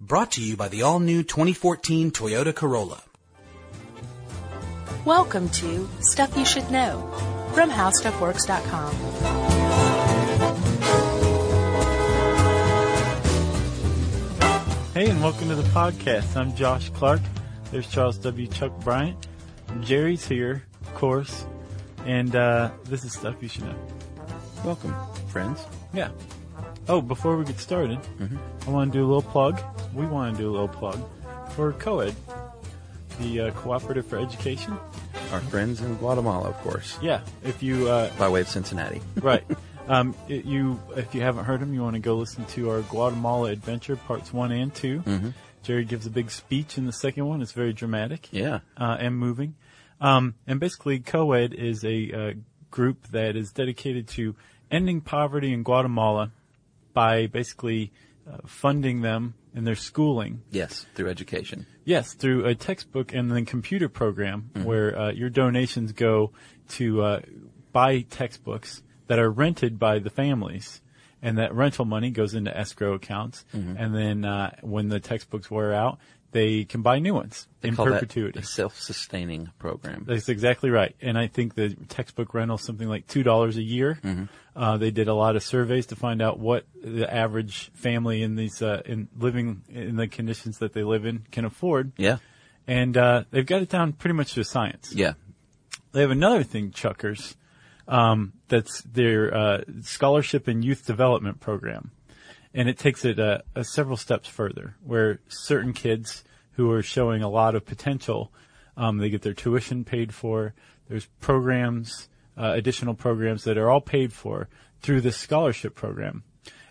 Brought to you by the all-new 2014 Toyota Corolla. Welcome to Stuff You Should Know from HowStuffWorks.com. Hey, and welcome to the podcast. I'm Josh Clark. There's Charles W. Chuck Bryant. Jerry's here, of course, and uh, this is stuff you should know. Welcome, friends. Yeah. Oh, before we get started, I want to do a little plug. We want to do a little plug for COED, the uh, Cooperative for Education. Our friends in Guatemala, of course, Yeah, if you uh, by way of Cincinnati. right. Um, it- you, if you haven't heard them, you want to go listen to our Guatemala adventure parts one and 2 Jerry gives a big speech in the second one. It's very dramatic. Yeah. uh, and moving. Um, and basically, COED is a uh, group that is dedicated to ending poverty in Guatemala by basically uh, funding them in their schooling. Yes, through education. Yes, through a textbook and then computer program where uh, your donations go to uh, buy textbooks that are rented by the families. And that rental money goes into escrow accounts. And then uh, when the textbooks wear out, they can buy new ones They in perpetuity. a self-sustaining program. That's exactly right. And I think the textbook rental is something like two dollars a year. Uh, they did a lot of surveys to find out what the average family in these uh, in living in the conditions that they live in can afford. Yeah. And uh, they've got it down pretty much to science. Yeah. They have another thing, Chuckers, um, that's their uh, scholarship and youth development program, and it takes it uh, uh, several steps further. Where certain kids who are showing a lot of potential, um, they get their tuition paid for. There's programs, uh, additional programs that are all paid for through this scholarship program,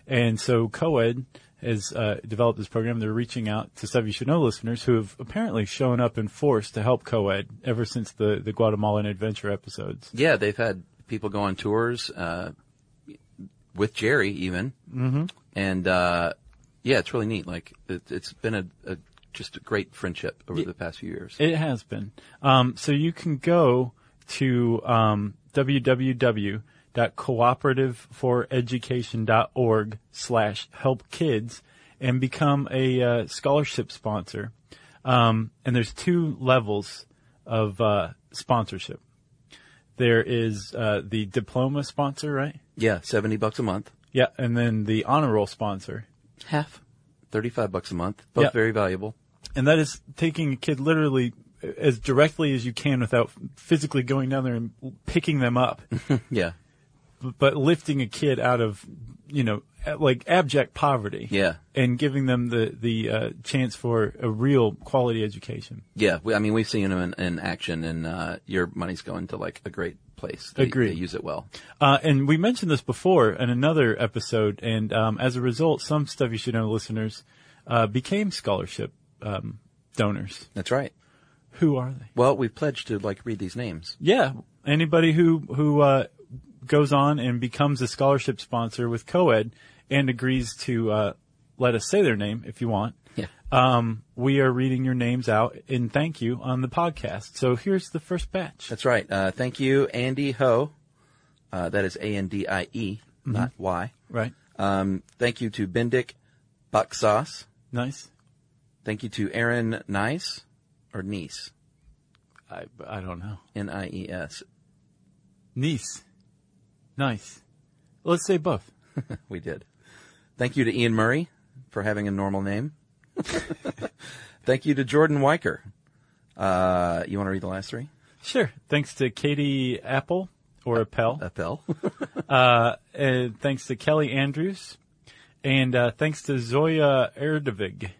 and so COED has uh, developed this program. They're reaching out to Stuff You Should Know listeners who have apparently shown up in force to help COED ever since the, the Guatemalan adventure episodes. Yeah, they've had people go on tours, uh, with Jerry even. Mm-hmm. And, uh, yeah, it's really neat. Like, it, it's been a, a, just a great friendship over the past few years. It has been. Um, so you can go to um, www.cooperativeforeducation.org slash help kids and become a uh, scholarship sponsor. Um, and there's two levels of uh, sponsorship. There is uh, the diploma sponsor, right? yeah, 70 bucks a month. Yeah, and then the honor roll sponsor. Half. 35 bucks a month. Both Yeah. very valuable. And that is taking a kid literally as directly as you can without physically going down there and picking them up, Yeah. but lifting a kid out of, you know, like abject poverty. Yeah. And giving them the, the uh, chance for a real quality education. Yeah, we, I mean, we've seen them in, in action, and uh, your money's going to like a great place. They, Agreed. They use it well. Uh, and we mentioned this before in another episode, and um, as a result, some stuff you should know, listeners, uh, became scholarship um, donors. That's right. Who are they? Well, we've pledged to like read these names. Yeah, anybody who who uh, goes on and becomes a scholarship sponsor with COED and agrees to uh, let us say their name if you want. Um, we are reading your names out in thank you on the podcast. So here's the first batch. That's right. Uh, thank you, Andy Ho. Uh, that is A N D I E, not Y. Right. Um, thank you to Bendik Bucksauce. Nice. Thank you to Aaron Nice or Nice, I I don't know. N I E S. Nice. Nice. Let's say both. We did. Thank you to Ian Murray for having a normal name. Thank you to Jordan Weicker. Uh, you want to read the last three? Sure. Thanks to Katie Apple or Appel. Appel. Uh, and thanks to Kelly Andrews. And uh, thanks to Zoya Erdevig.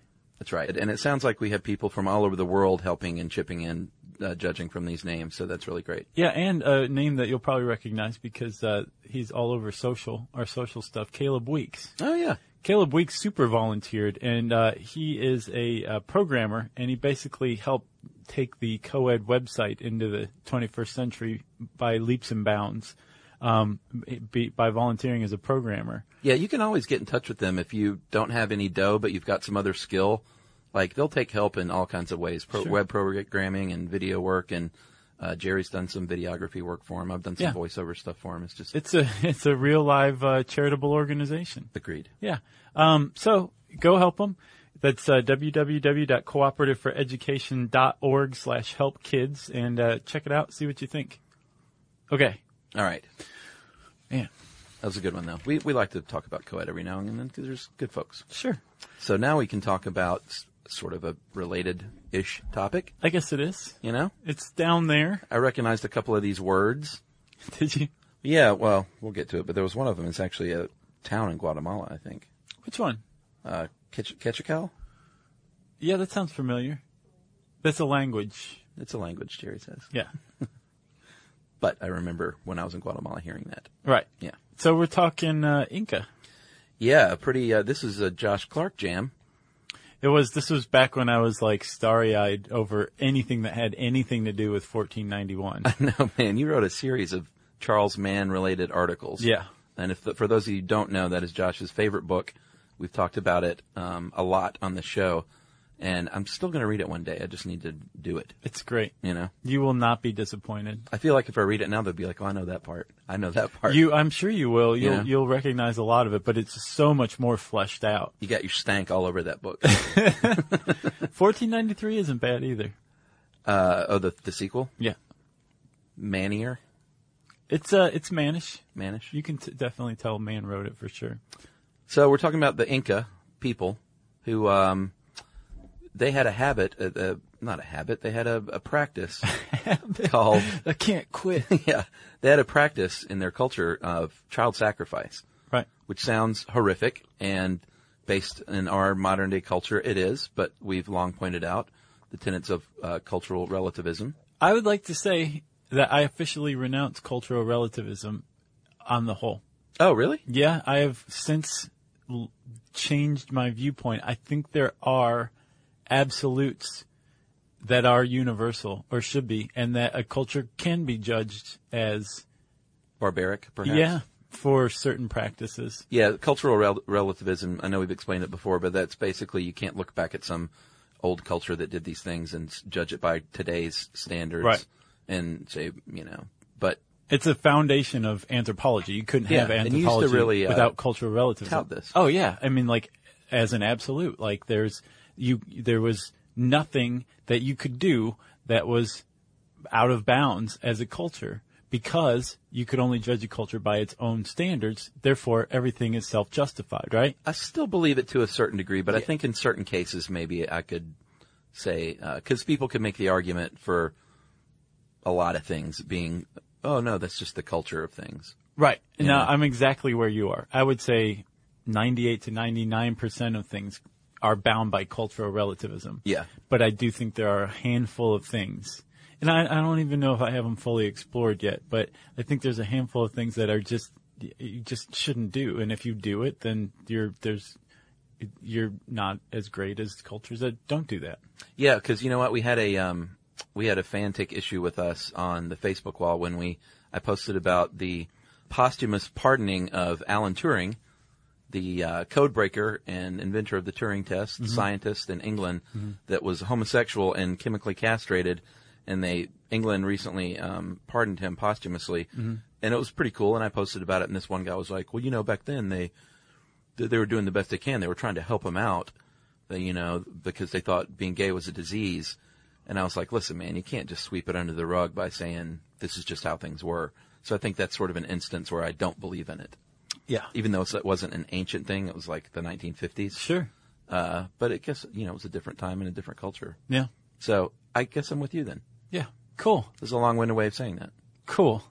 That's right. And it sounds like we have people from all over the world helping and chipping in, uh, judging from these names. So that's really great. Yeah, and a name that you'll probably recognize because uh, he's all over social, our social stuff. Caleb Weeks. Oh yeah. Caleb Weeks super volunteered, and uh, he is a uh, programmer, and he basically helped take the co-ed website into the 21st century by leaps and bounds um, be, by volunteering as a programmer. Yeah, you can always get in touch with them if you don't have any dough, but you've got some other skill. Like they'll take help in all kinds of ways, Pro- Sure. web programming and video work. And uh, Jerry's done some videography work for him. I've done some Yeah. voiceover stuff for him. It's just It's a it's a real live uh, charitable organization. agreed. Yeah. Um, so go help them. That's uh, www.cooperativeforeducation.org slash help kids and uh, check it out. See what you think. Okay. All right. Man. That was a good one, though. We, we like to talk about co-ed every now and then because there's good folks. Sure. So now we can talk about sort of a related-ish topic, I guess it is. you know? It's down there. I recognized a couple of these words. Did you? Yeah, well, we'll get to it, but there was one of them. It's actually a town in Guatemala, I think. Which one? Uh, Ketch- Quetzalcoatl? Yeah, that sounds familiar. That's a language. It's a language, Jerry says. Yeah. But I remember when I was in Guatemala hearing that. Right. Yeah. So we're talking uh, Inca. Yeah, a pretty, uh, this is a Josh Clark jam. It was. This was back when I was like starry-eyed over anything that had anything to do with 1491. I know, man, you wrote a series of Charles Mann related articles. yeah. And if the, for those of you who don't know, that is Josh's favorite book. We've talked about it um, a lot on the show, and I'm still going to read it one day. I just need to do it. It's great. You know, You will not be disappointed. I feel like if I read it now, they'll be like, "Oh, I know that part. I know that part." You, I'm sure you will. You'll Yeah. you'll recognize a lot of it, but it's so much more fleshed out. you got your stank all over that book. 1493 isn't bad either. uh, oh, the the sequel, Yeah. Manier, It's uh it's mannish. Manish. You can t- definitely tell man wrote it for sure. So we're talking about the Inca people who um, they had a habit, uh, uh, not a habit, they had a, a practice called I can't quit. yeah, they had a practice in their culture of child sacrifice, right. which sounds horrific and based in our modern day culture, it is. But we've long pointed out the tenets of uh, cultural relativism. I would like to say that I officially renounce cultural relativism on the whole. Oh, really? Yeah, I have since l- changed my viewpoint. I think there are absolutes that are universal or should be, and that a culture can be judged as, Barbaric, perhaps. yeah, for certain practices. Yeah, cultural rel- relativism. I know we've explained it before, but that's basically you can't look back at some old culture that did these things and judge it by today's standards Right. and say, you know, but It's a foundation of anthropology. You couldn't Yeah, have and you used to anthropology really, uh, without cultural relativism. tout this. Oh yeah, I mean like as an absolute, like there's you there was nothing that you could do that was out of bounds as a culture because you could only judge a culture by its own standards. Therefore, everything is self-justified, right? I still believe it to a certain degree, but I think in certain cases maybe I could say uh, because people can make the argument for a lot of things being, oh no, that's just the culture of things. Right. Now, Yeah. I'm exactly where you are. I would say 98 to 99% of things are bound by cultural relativism. Yeah. But I do think there are a handful of things. And I, I don't even know if I have them fully explored yet, but I think there's a handful of things that are just, you just shouldn't do. And if you do it, then you're, there's, you're not as great as cultures that don't do that. Yeah, because you know what, we had a um, we had a fan take issue with us on the Facebook wall when we I posted about the posthumous pardoning of Alan Turing, the uh, code breaker and inventor of the Turing test, the scientist in England that was homosexual and chemically castrated, and they England recently um, pardoned him posthumously, and it was pretty cool. And I posted about it, and this one guy was like, "Well, you know, back then they." they they were doing the best they can. They were trying to help him out, uh, you know, because they thought being gay was a disease. And I was like, listen, man, you can't just sweep it under the rug by saying this is just how things were. So I think that's sort of an instance where I don't believe in it, Yeah. even though it wasn't an ancient thing. It was like the 1950s. Sure. Uh, but I guess, you know, it was a different time and a different culture. Yeah. So I guess I'm with you then. Yeah. Cool. There's a long-winded way of saying that. Cool.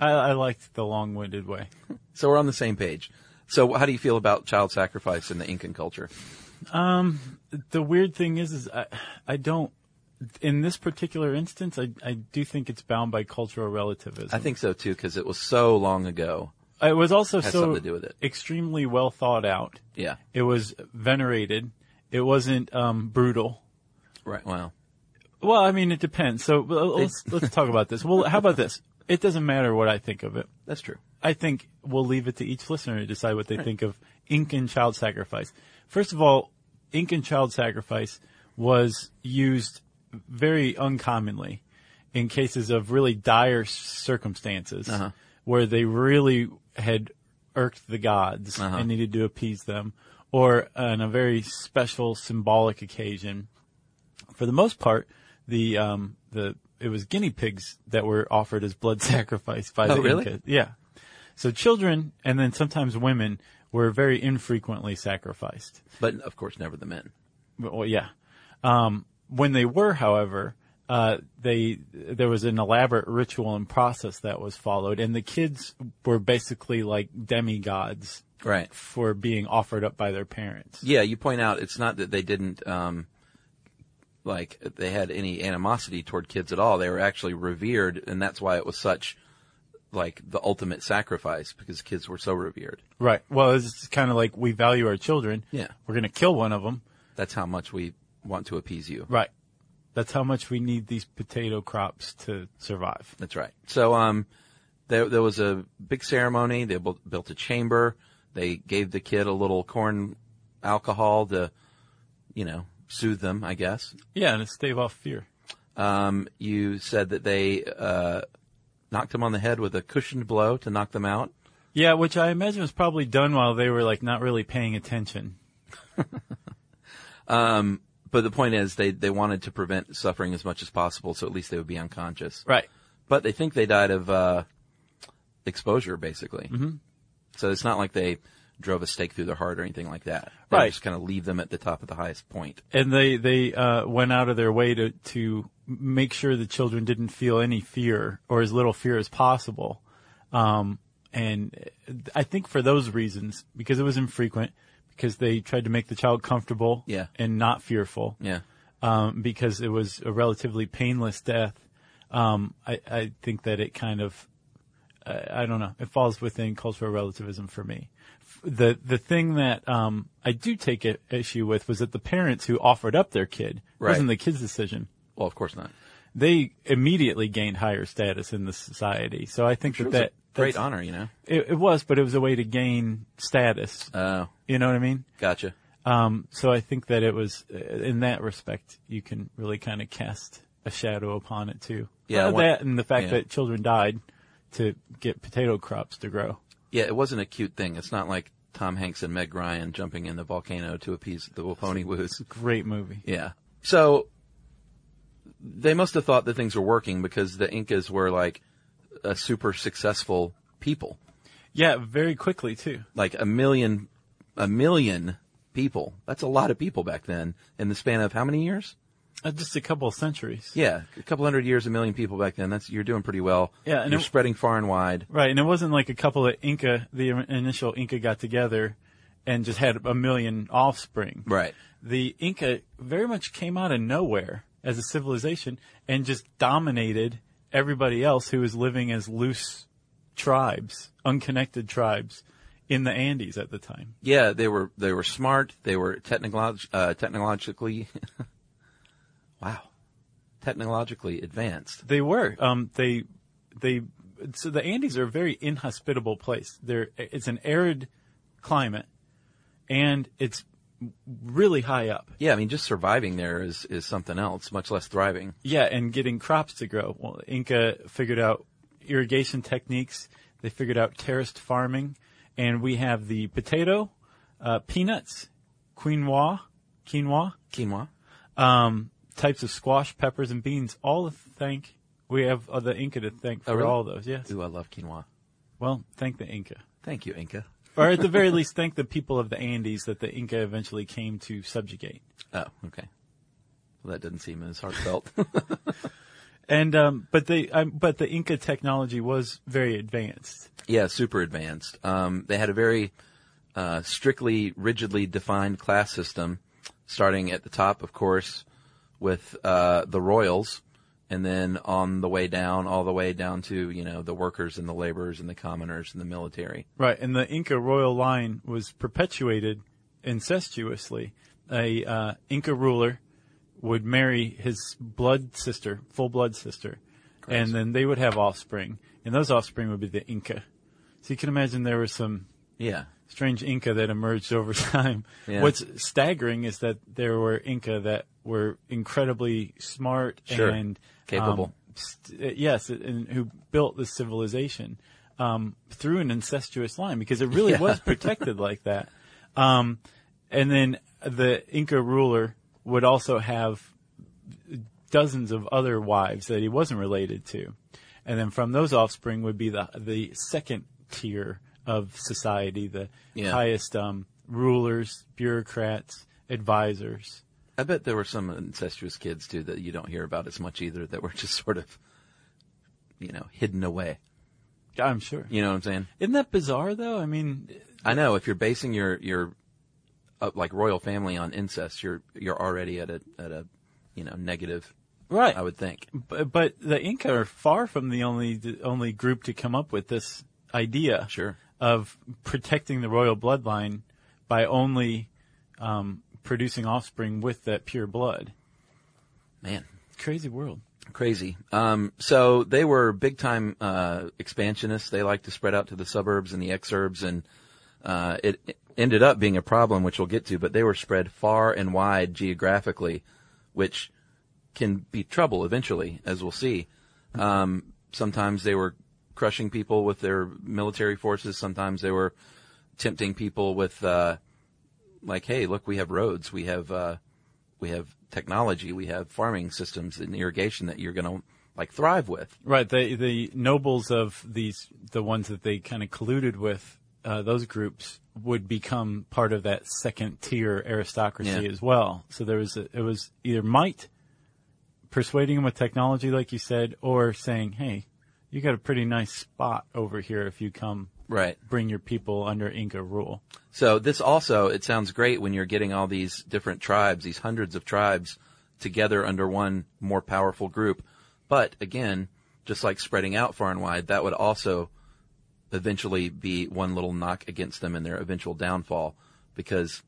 I, I liked the long-winded way. So we're on the same page. So how do you feel about child sacrifice in the Incan culture? the weird thing is, is I, I don't. In this particular instance, I, I do think it's bound by cultural relativism. I think so too, because it was so long ago. It was also has so something to do with it. extremely well thought out. Yeah. It was venerated. It wasn't um, brutal. Right. Well, Well, I mean, it depends. So well, let's let's talk about this. Well, how about this? It doesn't matter what I think of it. that's true. I think we'll leave it to each listener to decide what they think of Incan child sacrifice. First of all, Incan child sacrifice was used very uncommonly in cases of really dire circumstances where they really had irked the gods Uh-huh. and needed to appease them, or on a very special symbolic occasion. For the most part, the um, the it was guinea pigs that were offered as blood sacrifice by Oh, the really? Inca. Yeah. So children and then sometimes women were very infrequently sacrificed. But of course, never the men. Well, yeah. Um, when they were, however, uh, they there was an elaborate ritual and process that was followed, and the kids were basically like demigods Right. for being offered up by their parents. Yeah, you point out it's not that they didn't um, like they had any animosity toward kids at all. They were actually revered, and that's why it was such like the ultimate sacrifice because kids were so revered. Right. Well, it's kind of like we value our children. Yeah. We're going to kill one of them. That's how much we want to appease you. Right. That's how much we need these potato crops to survive. That's right. So um, there there was a big ceremony. They built a chamber. They gave the kid a little corn alcohol to, you know, soothe them. I guess. Yeah, and to stave off fear. Um, you said that they uh, knocked him on the head with a cushioned blow to knock them out. Yeah, which I imagine was probably done while they were like not really paying attention. But the point is, they, they wanted to prevent suffering as much as possible, so at least they would be unconscious. Right. But they think they died of uh, exposure, basically. Mm-hmm. So it's not like they drove a stake through their heart or anything like that. They Right. just kind of leave them at the top of the highest point. and they they uh, went out of their way to to make sure the children didn't feel any fear or as little fear as possible. Um, and I think for those reasons, because it was infrequent, because they tried to make the child comfortable Yeah. and not fearful, Yeah. um, because it was a relatively painless death. Um, I, I think that it kind of, I, I don't know, it falls within cultural relativism for me. F- The the thing that um, I do take a, issue with was that the parents who offered up their kid Right. wasn't the kid's decision. Well, of course not. They immediately gained higher status in the society. So I think It that was a that great honor, you know. It, it was, but it was a way to gain status. Oh, You know what I mean? gotcha. Um, so I think that it was, uh, in that respect, you can really kind of cast a shadow upon it too. Yeah, what- that and the fact yeah. that children died to get potato crops to grow. Yeah, it wasn't a cute thing. It's not like Tom Hanks and Meg Ryan jumping in the volcano to appease the Waponi woos. Great movie. Yeah. So they must have thought that things were working because the Incas were like a super successful people. Yeah, very quickly too. Like a million, a million people. That's a lot of people back then in the span of how many years? Uh, just a couple of centuries. Yeah, a couple hundred years, a million people back then. That's you're doing pretty well. Yeah, and you're it- spreading far and wide. Right, and it wasn't like a couple of Inca, the initial Inca got together and just had a million offspring. Right. The Inca very much came out of nowhere as a civilization and just dominated everybody else who was living as loose tribes, unconnected tribes in the Andes at the time. Yeah, they were they were smart. They were technolog- uh, technologically, wow, technologically advanced. They were. Um, they, they, so the Andes are a very inhospitable place. They're, it's an arid climate and it's really high up. Yeah, I mean, just surviving there is is something else, much less thriving. Yeah, and getting crops to grow. Well, Inca figured out irrigation techniques. They figured out terraced farming, and we have the potato, uh, peanuts, quinoa, quinoa, Quinoa. um, types of squash, peppers, and beans. All to thank. We have uh, the Inca to thank for Oh, really? all those. Yes. Ooh, I love quinoa. Well, thank the Inca, Thank you, Inca. or at the very least, thank the people of the Andes that the Inca eventually came to subjugate. Oh, okay. Well, that doesn't seem as heartfelt. And um, but the um, but the Inca technology was very advanced. yeah, super advanced. Um, they had a very uh, strictly, rigidly defined class system, starting at the top, of course, with uh, the royals, and then on the way down, all the way down to you know the workers and the laborers and the commoners and the military. Right, and the Inca royal line was perpetuated incestuously. A uh, Inca ruler would marry his blood sister, full blood sister, and then they would have offspring, and those offspring would be the Inca. So you can imagine there was some Yeah, strange Inca that emerged over time. Yeah. What's staggering is that there were Inca that were incredibly smart Sure. and Capable. um, st- uh, yes, and who built this civilization um, through an incestuous line because it really Yeah. was protected like that. Um, And then the Inca ruler would also have dozens of other wives that he wasn't related to. And then from those offspring would be the the second tier of society, the Yeah. highest um, rulers, bureaucrats, advisors. I bet there were some incestuous kids too that you don't hear about as much either that were just sort of, you know, hidden away. I'm sure. You know what I'm saying? Isn't that bizarre though? I mean, I know if you're basing your your uh, like royal family on incest, you're you're already at a at a you know negative. right. I would think. But, but the Inca are far from the only the only group to come up with this idea Sure. of protecting the royal bloodline by only um, producing offspring with that pure blood. Man, Crazy world. crazy. Um, so they were big time uh, expansionists. They liked to spread out to the suburbs and the exurbs, and uh, it, it ended up being a problem, which we'll get to. But they were spread far and wide geographically, which can be trouble eventually, as we'll see. Um, sometimes they were crushing people with their military forces. Sometimes they were tempting people with, uh, like, hey, look, we have roads, we have, uh, we have technology, we have farming systems and irrigation that you're going to like thrive with. Right. The the nobles of these the ones that they kind of colluded with uh, those groups would become part of that second tier aristocracy Yeah. as well. So there was a, it was either might persuading them with technology, like you said, or saying, "Hey, you got a pretty nice spot over here if you come Right. bring your people under Inca rule." So this also, it sounds great when you're getting all these different tribes, these hundreds of tribes together under one more powerful group. But again, just like spreading out far and wide, that would also eventually be one little knock against them in their eventual downfall because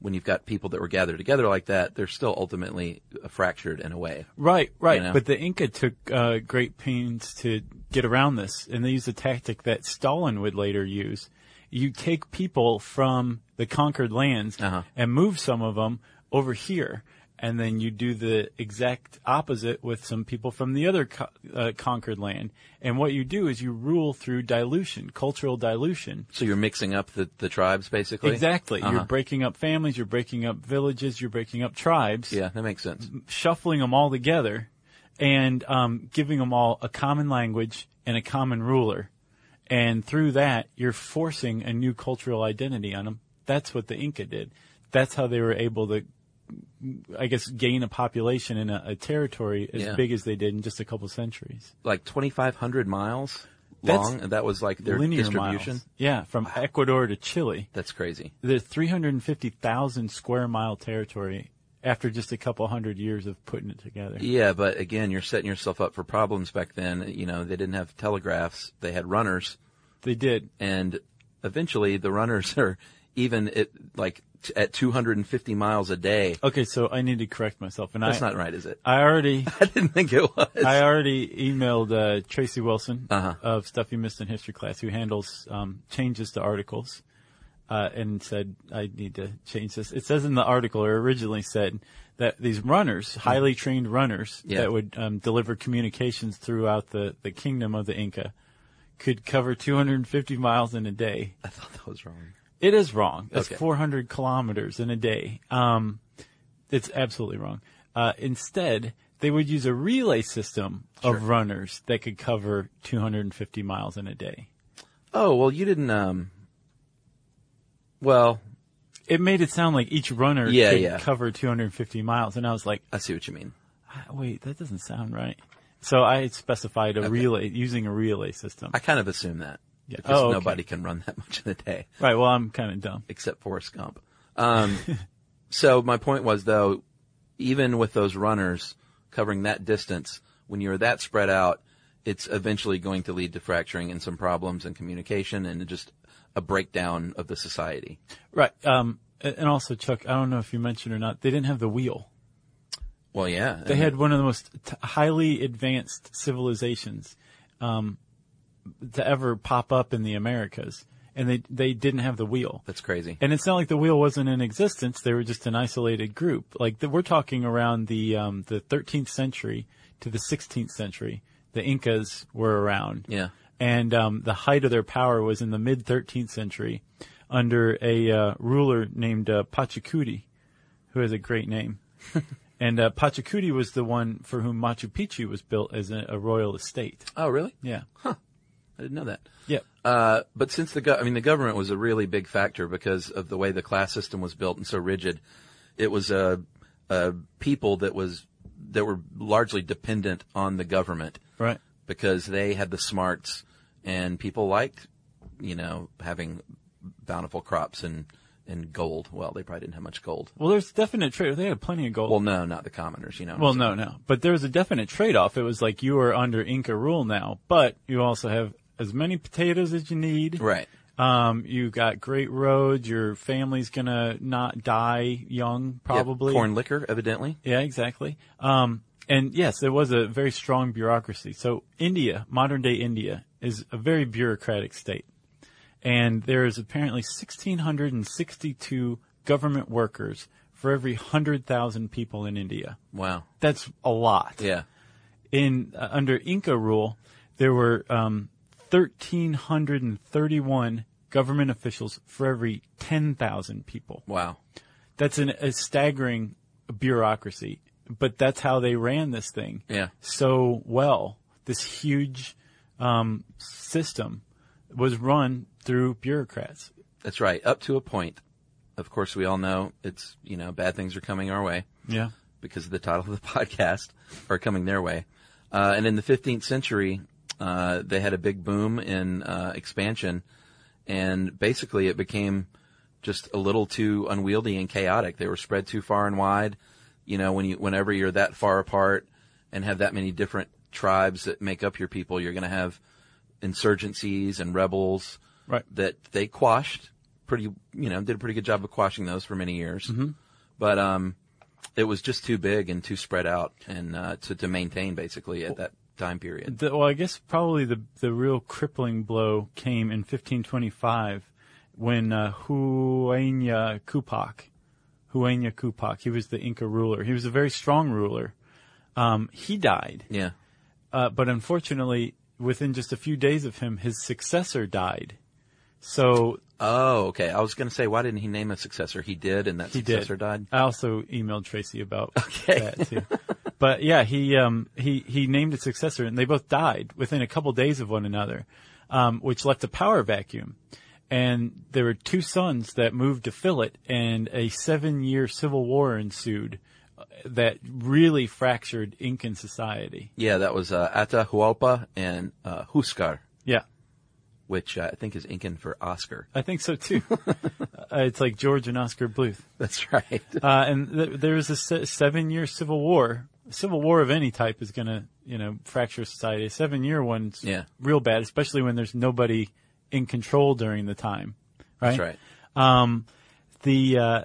when you've got people that were gathered together like that, they're still ultimately fractured in a way. Right, right. You know? But the Inca took uh, great pains to get around this, and they used a tactic that Stalin would later use. You take people from the conquered lands Uh-huh. and move some of them over here, and then you do the exact opposite with some people from the other co- uh, conquered land. And what you do is you rule through dilution, cultural dilution. So you're mixing up the, the tribes basically? Exactly. Uh-huh. You're breaking up families, you're breaking up villages, you're breaking up tribes Yeah, that makes sense. shuffling them all together and um, giving them all a common language and a common ruler. And through that, you're forcing a new cultural identity on them. That's what the Inca did. That's how they were able to, I guess, gain a population in a, a territory as Yeah. big as they did in just a couple centuries. Like 2,500 miles That's long, and that was like their Linear distribution. miles. Yeah, from Ecuador to Chile. That's crazy. The 350,000 square mile territory after just a couple hundred years of putting it together. Yeah, but again, you're setting yourself up for problems back then. You know, they didn't have telegraphs; they had runners, They did. and eventually the runners are even at like t- at 250 miles a day. Okay, so I need to correct myself, and That's I, not right, is it? I already, I didn't think it was. I already emailed uh, Tracy Wilson Uh-huh. of Stuff You Missed in History class, who handles um, changes to articles, uh, and said I need to change this. It says in the article, or originally said that these runners, highly trained runners Yeah. that would um, deliver communications throughout the the kingdom of the Inca, could cover 250 miles in a day. I thought that was wrong. It is wrong. That's Okay. 400 kilometers in a day. Um, it's absolutely wrong. Uh, instead, they would use a relay system Sure. of runners that could cover 250 miles in a day. Oh well, you didn't. um Well, It made it sound like each runner Yeah, could yeah. cover 250 miles, and I was like, I see what you mean. "Ah, "Wait, that doesn't sound right." So I specified a relay using a relay system. I kind of assume that Yeah. because Oh, okay. nobody can run that much in a day. right. Well, I'm kind of dumb. except Forrest Gump. Um, so my point was though, even with those runners covering that distance, when you're that spread out, it's eventually going to lead to fracturing and some problems in communication and just a breakdown of the society. Right. Um, and also, Chuck, I don't know if you mentioned or not, they didn't have the wheel. Well, yeah. They had one of the most t- highly advanced civilizations um, to ever pop up in the Americas, and they they didn't have the wheel. That's crazy. And it's not like the wheel wasn't in existence; they were just an isolated group. Like the, we're talking around the um, the 13th century to the 16th century, the Incas were around. Yeah. And um, the height of their power was in the mid 13th century under a uh, ruler named uh, Pachacuti, who has a great name. and uh, Pachacuti was the one for whom Machu Picchu was built as a, a royal estate. Oh, really? Yeah. I didn't know that. Yep. Uh, but since the go- I mean, the government was a really big factor because of the way the class system was built and so rigid. It was a, a people that was that were largely dependent on the government Right. because they had the smarts and people liked, you know, having bountiful crops and and gold. Well, they probably didn't have much gold. Well, there's definite trade. They had plenty of gold. Well, no, not the commoners. You know. Well, no, no. But there was a definite trade-off. It was like you are under Inca rule now, but you also have as many potatoes as you need. Right. Um, you got great roads. Your family's gonna not die young, probably. Yeah, corn liquor, evidently. Yeah, exactly. Um, and yes, there was a very strong bureaucracy. So India, modern day India, is a very bureaucratic state. And there is apparently 1,662 government workers for every 100,000 people in India. Wow. That's a lot. Yeah. In uh, under Inca rule, there were um, 1,331 government officials for every 10,000 people. Wow. That's an, a staggering bureaucracy, but that's how they ran this thing Yeah. so well. This huge um, system was run through bureaucrats. That's right. Up to a point. Of course, we all know it's, you know, bad things are coming our way Yeah. because of the title of the podcast are coming their way. Uh, and in the 15th century, uh, they had a big boom in uh, expansion, and basically it became just a little too unwieldy and chaotic. They were spread too far and wide. You know, when you whenever you're that far apart and have that many different tribes that make up your people, you're going to have insurgencies and rebels Right. that they quashed pretty, you know, did a pretty good job of quashing those for many years. Mm-hmm. But um, it was just too big and too spread out, and uh, to to maintain basically at that time period. The, well, I guess probably the the real crippling blow came in 1525 when uh, Huayna Capac, Huayna Capac, he was the Inca ruler. He was a very strong ruler. Um, he died, Yeah, uh, but unfortunately, within just a few days of him, his successor died. So Oh, okay. I was going to say, why didn't he name a successor? He did, and that he successor did. died. I also emailed Tracy about Okay. that too. but yeah, he um, he he named a successor, and they both died within a couple days of one another, um, which left a power vacuum. And there were two sons that moved to fill it, and a seven-year civil war ensued uh, that really fractured Incan society. Yeah, that was uh, Atahualpa and uh, Huascar, Yeah, which uh, I think is Incan for Oscar. I think so too. uh, it's like George and Oscar Bluth. That's right. Uh, and th- there was a se- seven-year civil war. Civil war of any type is going to, you know, fracture society. A seven-year one's Yeah. real bad, especially when there's nobody in control during the time. Right. That's right. Um, the, uh,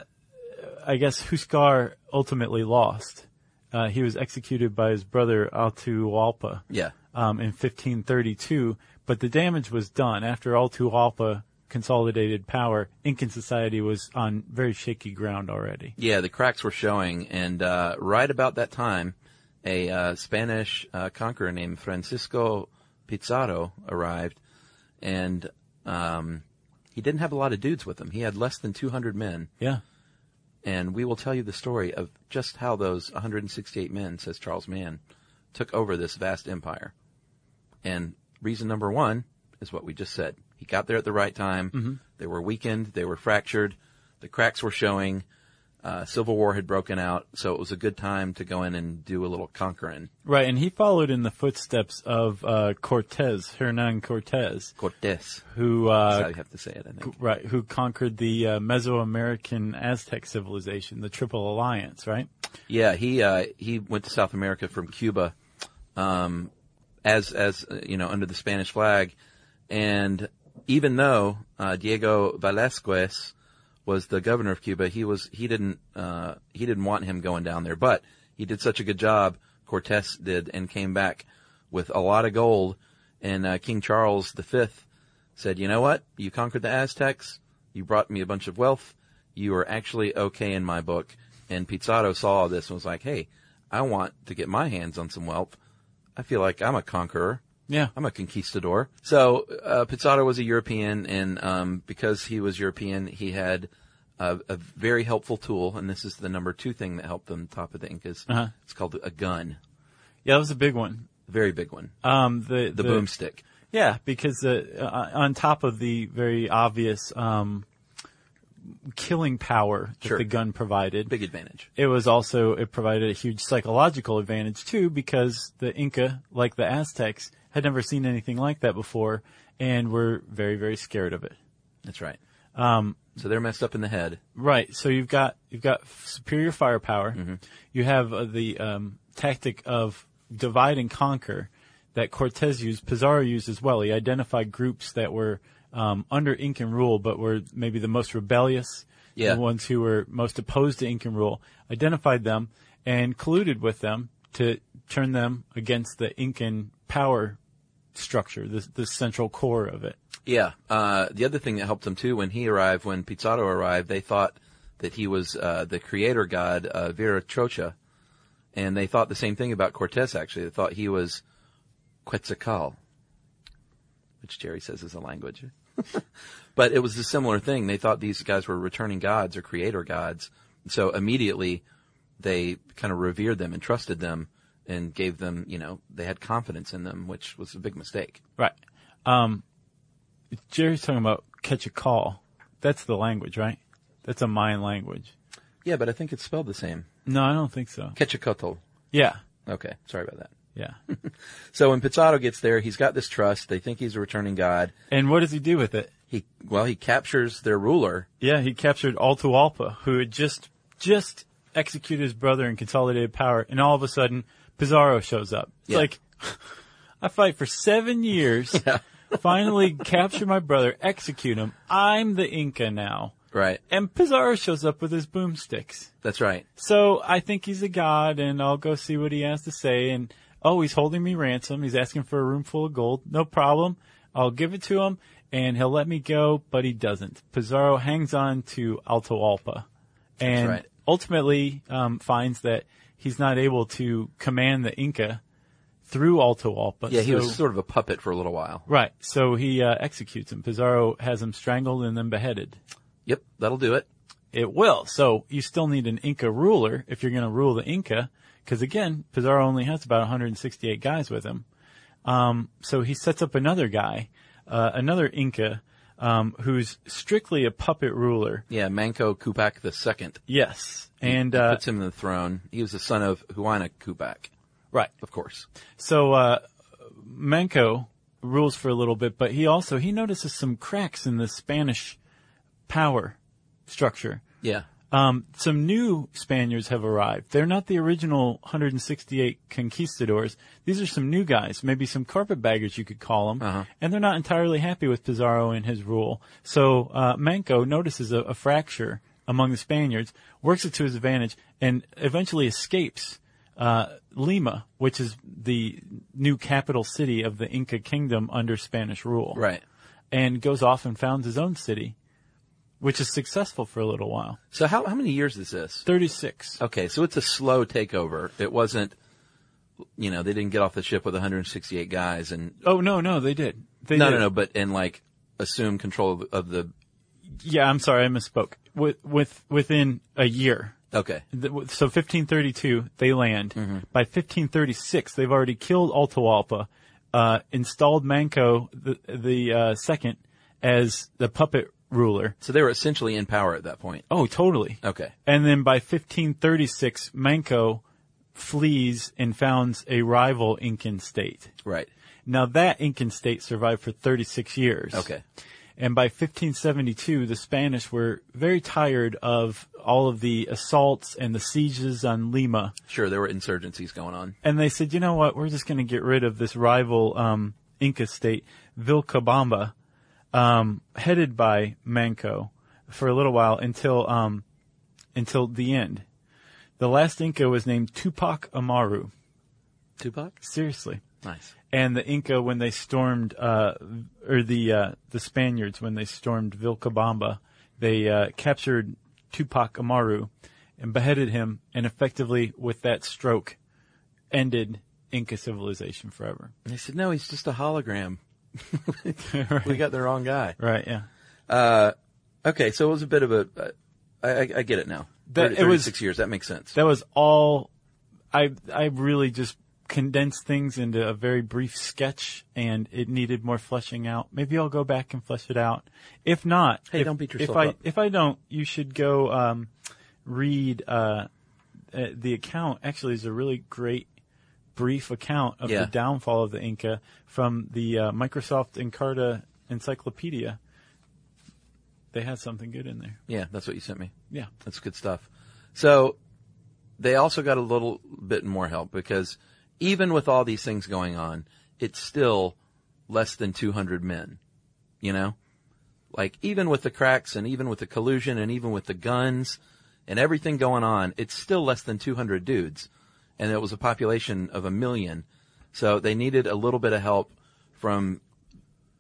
I guess Huascar ultimately lost. Uh, he was executed by his brother Atahualpa Yeah. um, in 1532, but the damage was done after Atahualpa consolidated power. Incan society was on very shaky ground already. Yeah, the cracks were showing, and uh, right about that time, a uh, Spanish uh, conqueror named Francisco Pizarro arrived, and um, he didn't have a lot of dudes with him. He had less than 200 men, Yeah. and we will tell you the story of just how those 168 men, says Charles Mann, took over this vast empire. And reason number one is what we just said. He got there at the right time. They were weakened. They were fractured. The cracks were showing. Uh, Civil War had broken out, so it was a good time to go in and do a little conquering. Right, and he followed in the footsteps of uh, Cortez, Hernan Cortez, Cortes. who That's how uh, you have to say it, I think. right who conquered the uh, Mesoamerican Aztec civilization, the Triple Alliance. Right. Yeah, he uh, he went to South America from Cuba, um, as as uh, you know under the Spanish flag, and even though uh, Diego Velasquez was the governor of Cuba, he was he didn't uh, he didn't want him going down there, but he did such a good job. Cortes did and came back with a lot of gold, and uh, King Charles V said, "You know what? You conquered the Aztecs. You brought me a bunch of wealth. You are actually okay in my book." And Pizarro saw this and was like, "Hey, I want to get my hands on some wealth. I feel like I'm a conqueror. Yeah. I'm a conquistador. So uh, was a European, and um, because he was European, he had a, a very helpful tool, and this is the number two thing that helped them top of the Incas. Uh-huh. It's called a gun, Yeah, that was a big one. very big one. Um, the, The, boomstick. Yeah, because uh, uh, on top of the very obvious um, killing power that Sure. the gun provided, Big advantage. it was also it provided a huge psychological advantage too because the Inca, like the Aztecs, had never seen anything like that before and were very very scared of it. That's right. Um, so they're messed up in the head. Right. So you've got you've got superior firepower. You have uh, the um, tactic of divide and conquer that Cortez used. Pizarro used as well. He identified groups that were um, under Incan rule, but were maybe the most rebellious, Yeah. the ones who were most opposed to Incan rule. Identified them and colluded with them to turn them against the Incan power structure, the, the central core of it. Yeah. Uh, the other thing that helped them too, when he arrived, when Pizarro arrived, they thought that he was uh, the creator god uh, Viracocha, and they thought the same thing about Cortez. Actually, they thought he was Quetzalcoatl, which Jerry says is a language. but it was a similar thing. They thought these guys were returning gods or creator gods. So immediately they kind of revered them and trusted them and gave them, you know, they had confidence in them, which was a big mistake. Right. Um, Jerry's talking about catch a call. That's the language, right? That's a Mayan language. Yeah, but I think it's spelled the same. No, I don't think so. Catch a Quetzalcoatl. Yeah. Okay, sorry about that. Yeah. So when Pizarro gets there, he's got this trust. They think he's a returning god. and what does he do with it? He well, he captures their ruler. Yeah, he captured Atahualpa, who had just, just executed his brother and consolidated power, and all of a sudden, Pizarro shows up. It's Yeah. like, I fight for seven years, Yeah. finally capture my brother, execute him. I'm the Inca now. Right. And Pizarro shows up with his boomsticks. That's right. So I think he's a god, and I'll go see what he has to say. And oh, he's holding me ransom. He's asking for a room full of gold. No problem. I'll give it to him, and he'll let me go. But he doesn't. Pizarro hangs on to Atahualpa, and right. Ultimately um, finds that he's not able to command the Inca through Atahualpa. Yeah, he So- was sort of a puppet for a little while. right. So he uh, executes him. Pizarro has him strangled and then beheaded. Yep, that'll do it. It will. So you still need an Inca ruler if you're going to rule the Inca, because again, Pizarro only has about 168 guys with him. Um, so he sets up another guy, uh, another Inca, um, who's strictly a puppet ruler. Yeah, Manco Capac the second Yes, and uh, puts him in the throne. He was the son of Huayna Capac, right. of course. So uh, Manco rules for a little bit, but he also he notices some cracks in the Spanish power structure. Yeah. Um, some new Spaniards have arrived. They're not the original 168 conquistadors. These are some new guys, maybe some carpetbaggers you could call them, Uh-huh. and they're not entirely happy with Pizarro and his rule. So uh, Manco notices a, a fracture among the Spaniards, works it to his advantage, and eventually escapes uh, Lima, which is the new capital city of the Inca kingdom under Spanish rule, Right. and goes off and founds his own city, which is successful for a little while. So how how many years is this? 36. Okay, so it's a slow takeover. It wasn't, you know, they didn't get off the ship with 168 guys and Oh no, no, they did. They no, did. no, no, but and like assume control of, of the. Yeah, I'm sorry, I misspoke. With with within a year. Okay, So 1532, they land. Mm-hmm. By 1536, they've already killed Atahualpa, uh, installed Manco the the uh, second as the puppet ruler. so they were essentially in power at that point. Oh, totally. Okay, And then by 1536, Manco flees and founds a rival Incan state. right. Now that Incan state survived for 36 years. Okay, And by 1572, the Spanish were very tired of all of the assaults and the sieges on Lima. sure, there were insurgencies going on. And they said, you know what, we're just going to get rid of this rival um, Inca state, Vilcabamba, um, headed by Manco, for a little while until um, until the end. The last Inca was named Tupac Amaru. Tupac, Seriously. nice. And the Inca, when they stormed, uh, or the uh, the Spaniards, when they stormed Vilcabamba, they uh, captured Tupac Amaru and beheaded him, and effectively, with that stroke, ended Inca civilization forever. And they said, no, he's just a hologram. We got the wrong guy. Right. Yeah. Uh, okay, so it was a bit of a. Uh, I, I, I get it now. That- 30, it was- 36 years. That makes sense. That was all. I I really just condensed things into a very brief sketch, and it needed more fleshing out. Maybe I'll go back and flesh it out. If not, Hey, if, don't beat if yourself I up. if I don't, you should go um, read uh, uh, the account. Actually, is a really great brief account of Yeah. the downfall of the Inca from the uh, Microsoft Encarta Encyclopedia. They had something good in there. yeah, that's what you sent me. Yeah. That's good stuff. So they also got a little bit more help because even with all these things going on, it's still less than 200 men. You know? Like even with the cracks and even with the collusion and even with the guns and everything going on, it's still less than 200 dudes. And it was a population of a million. So they needed a little bit of help from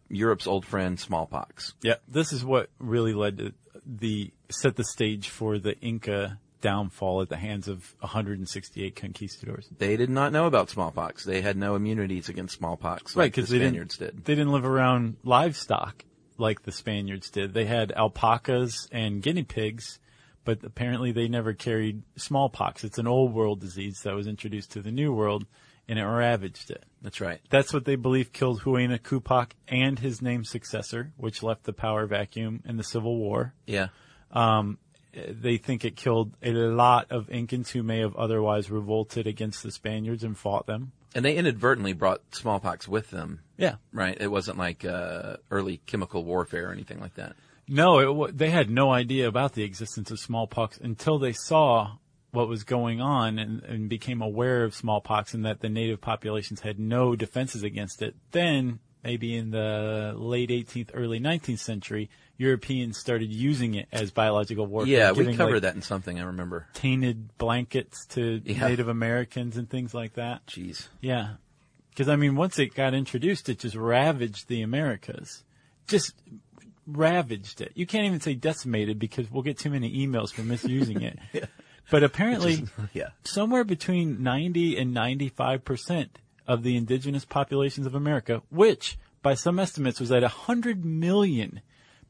Europe's old friend smallpox. Yeah, this is what really led to the set the stage for the Inca downfall at the hands of 168 conquistadors. They did not know about smallpox. They had no immunities against smallpox like the because the Spaniards didn't did. they didn't live around livestock like the Spaniards did. They had alpacas and guinea pigs, but apparently they never carried smallpox. It's an old world disease that was introduced to the new world and it ravaged it. That's right. That's what they believe killed Huayna Capac and his named successor, which left the power vacuum in the Civil War. Yeah. they think it killed a lot of Incans who may have otherwise revolted against the Spaniards and fought them. And they inadvertently brought smallpox with them, Yeah. right? It wasn't like uh, early chemical warfare or anything like that. No, it, they had no idea about the existence of smallpox until they saw what was going on and, and became aware of smallpox and that the native populations had no defenses against it. Then, maybe in the late 18th, early 19th century, Europeans started using it as biological warfare. yeah, we covered like, that in something. I remember. Tainted blankets to Yeah. Native Americans and things like that. Jeez. Yeah. Because, I mean, once it got introduced, it just ravaged the Americas. Just ravaged it. You can't even say decimated because we'll get too many emails for misusing it. But apparently, Yeah. somewhere between 90 and 95% of the indigenous populations of America, which by some estimates was at 100 million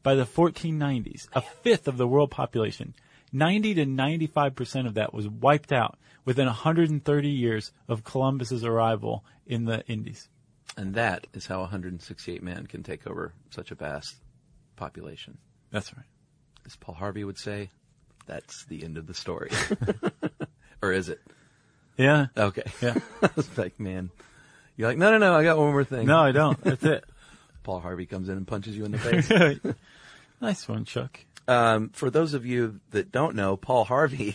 by the 1490s, a fifth of the world population. 90 to 95% of that was wiped out within 130 years of Columbus's arrival in the Indies. And that is how 168 men can take over such a vast population. That's right. As Paul Harvey would say, that's the end of the story. or is it? Yeah. Okay. Yeah. I was like, man. You're like, no, no, no, I got one more thing. No, I don't. That's it. Paul Harvey comes in and punches you in the face. nice one, Chuck. um, for those of you that don't know, Paul Harvey,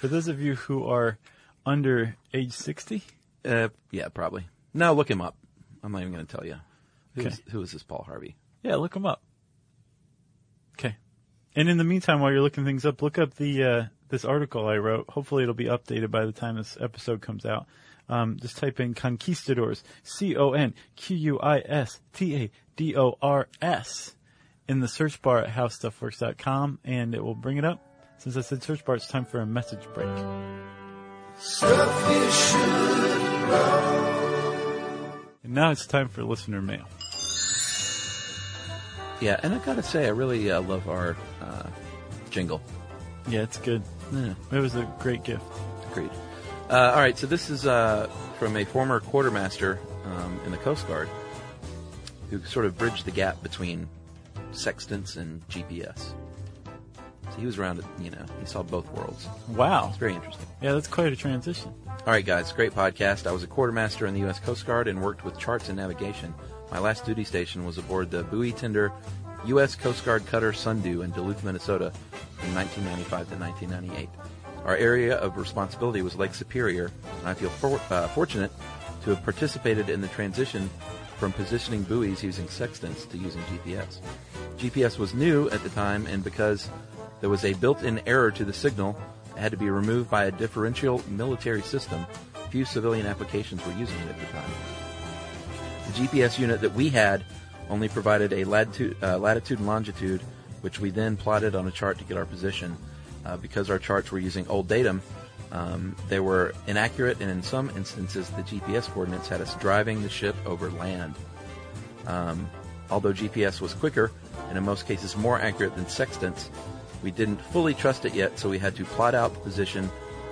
For those of you who are under age 60, uh, yeah, probably. No, look him up. I'm not even going to tell you. Who's, Okay. Who is this Paul Harvey? Yeah, look them up. Okay. And in the meantime, while you're looking things up, look up the uh, this article I wrote. Hopefully, it'll be updated by the time this episode comes out. Um, just type in conquistadors, C O N Q U I S T A D O R S, in the search bar at howstuffworks.com, and it will bring it up. Since I said search bar, it's time for a message break. And now it's time for listener mail. Yeah, and I got to say, I really uh, love our uh, jingle. Yeah, it's good. Yeah. It was a great gift. Agreed. Uh, all right, so this is uh, from a former quartermaster um, in the Coast Guard who sort of bridged the gap between sextants and GPS. So he was around, you know, he saw both worlds. Wow. It's very interesting. Yeah, that's quite a transition. All right, guys, great podcast. I was a quartermaster in the U.S. Coast Guard and worked with charts and navigation. My last duty station was aboard the buoy tender U.S. Coast Guard cutter Sundew in Duluth, Minnesota from 1995 to 1998. Our area of responsibility was Lake Superior, and I feel for, uh, fortunate to have participated in the transition from positioning buoys using sextants to using GPS. GPS was new at the time, and because there was a built-in error to the signal it had to be removed by a differential military system, few civilian applications were using it at the time. GPS unit that we had only provided a latitude, uh, latitude and longitude, which we then plotted on a chart to get our position. Uh, because our charts were using old datum, Um, they were inaccurate, and in some instances, the GPS coordinates had us driving the ship over land. Um, although GPS was quicker and in most cases more accurate than sextants, we didn't fully trust it yet, so we had to plot out the position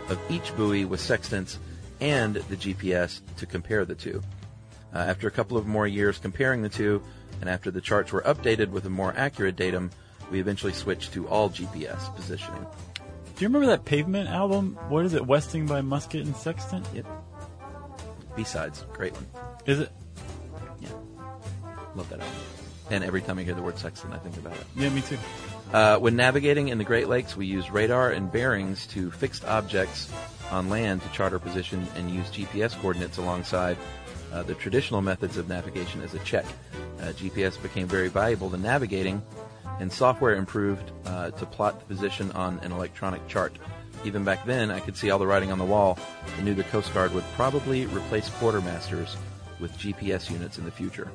of each buoy with sextants and the GPS to compare the two. Uh, after a couple of more years comparing the two, and after the charts were updated with a more accurate datum, we eventually switched to all GPS positioning. Do you remember that Pavement album? What is it? Westing by Musket and Sextant? Yep. B-sides, great one. Is it? Yeah. Love that album. And every time I hear the word sextant, I think about it. Yeah, me too. Uh, when navigating in the Great Lakes, we use radar and bearings to fixed objects on land to chart our position and use GPS coordinates alongside uh, the traditional methods of navigation as a check. Uh, GPS became very valuable to navigating, and software improved uh, to plot the position on an electronic chart. Even back then, I could see all the writing on the wall and knew the Coast Guard would probably replace quartermasters with GPS units in the future.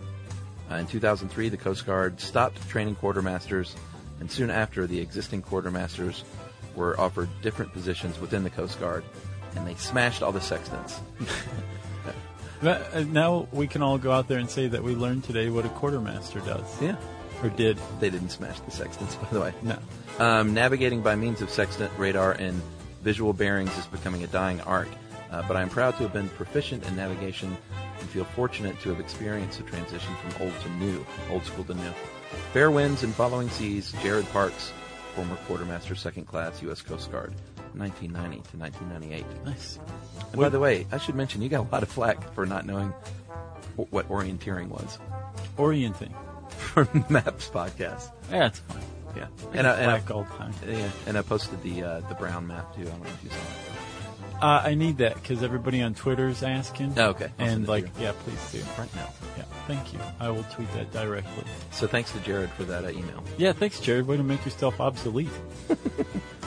Uh, in 2003, the Coast Guard stopped training quartermasters, and soon after, the existing quartermasters were offered different positions within the Coast Guard, and they smashed all the sextants. Uh, now we can all go out there and say that we learned today what a quartermaster does. Yeah. Or did. They didn't smash the sextants, by the way. No. Um, navigating by means of sextant, radar, and visual bearings is becoming a dying art, uh, but I'm proud to have been proficient in navigation and feel fortunate to have experienced the transition from old to new, old school to new. Fair winds and following seas, Jared Parks, former quartermaster, second class, U.S. Coast Guard, 1990 to 1998. Nice. And by the way, I should mention you got a lot of flack for not knowing wh- what orienteering was Orienting. for Maps podcast. Yeah, it's fine. Yeah, And, I, and black all the time. Yeah, and I posted the uh, the brown map too. I don't know if you saw it. Uh, I need that because everybody on Twitter's asking. Oh, okay. I'll And like, yeah, please do. right now. Yeah, thank you. I will tweet that directly. So thanks to Jared for that uh, email. Yeah, thanks, Jared. Way to make yourself obsolete.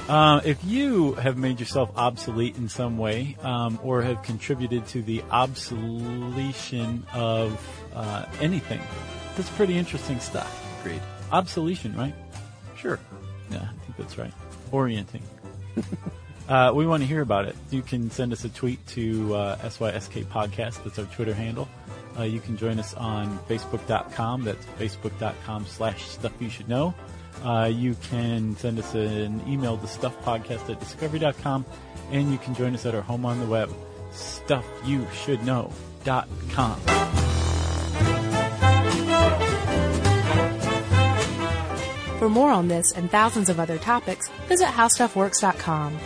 uh, if you have made yourself obsolete in some way, um, or have contributed to the obsolescence of uh, anything, that's pretty interesting stuff. Agreed. Obsolescence, right? Sure. Yeah, I think that's right. Orienting. uh, we want to hear about it. You can send us a tweet to uh, SYSK Podcast. That's our Twitter handle. Uh, you can join us on Facebook.com. That's Facebook.com slash Stuff You Should Know. Uh, you can send us an email to StuffPodcast at Discovery.com. And you can join us at our home on the web, StuffYouShouldKnow.com. For more on this and thousands of other topics, visit howstuffworks.com.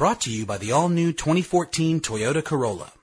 Brought to you by the all-new 2014 Toyota Corolla.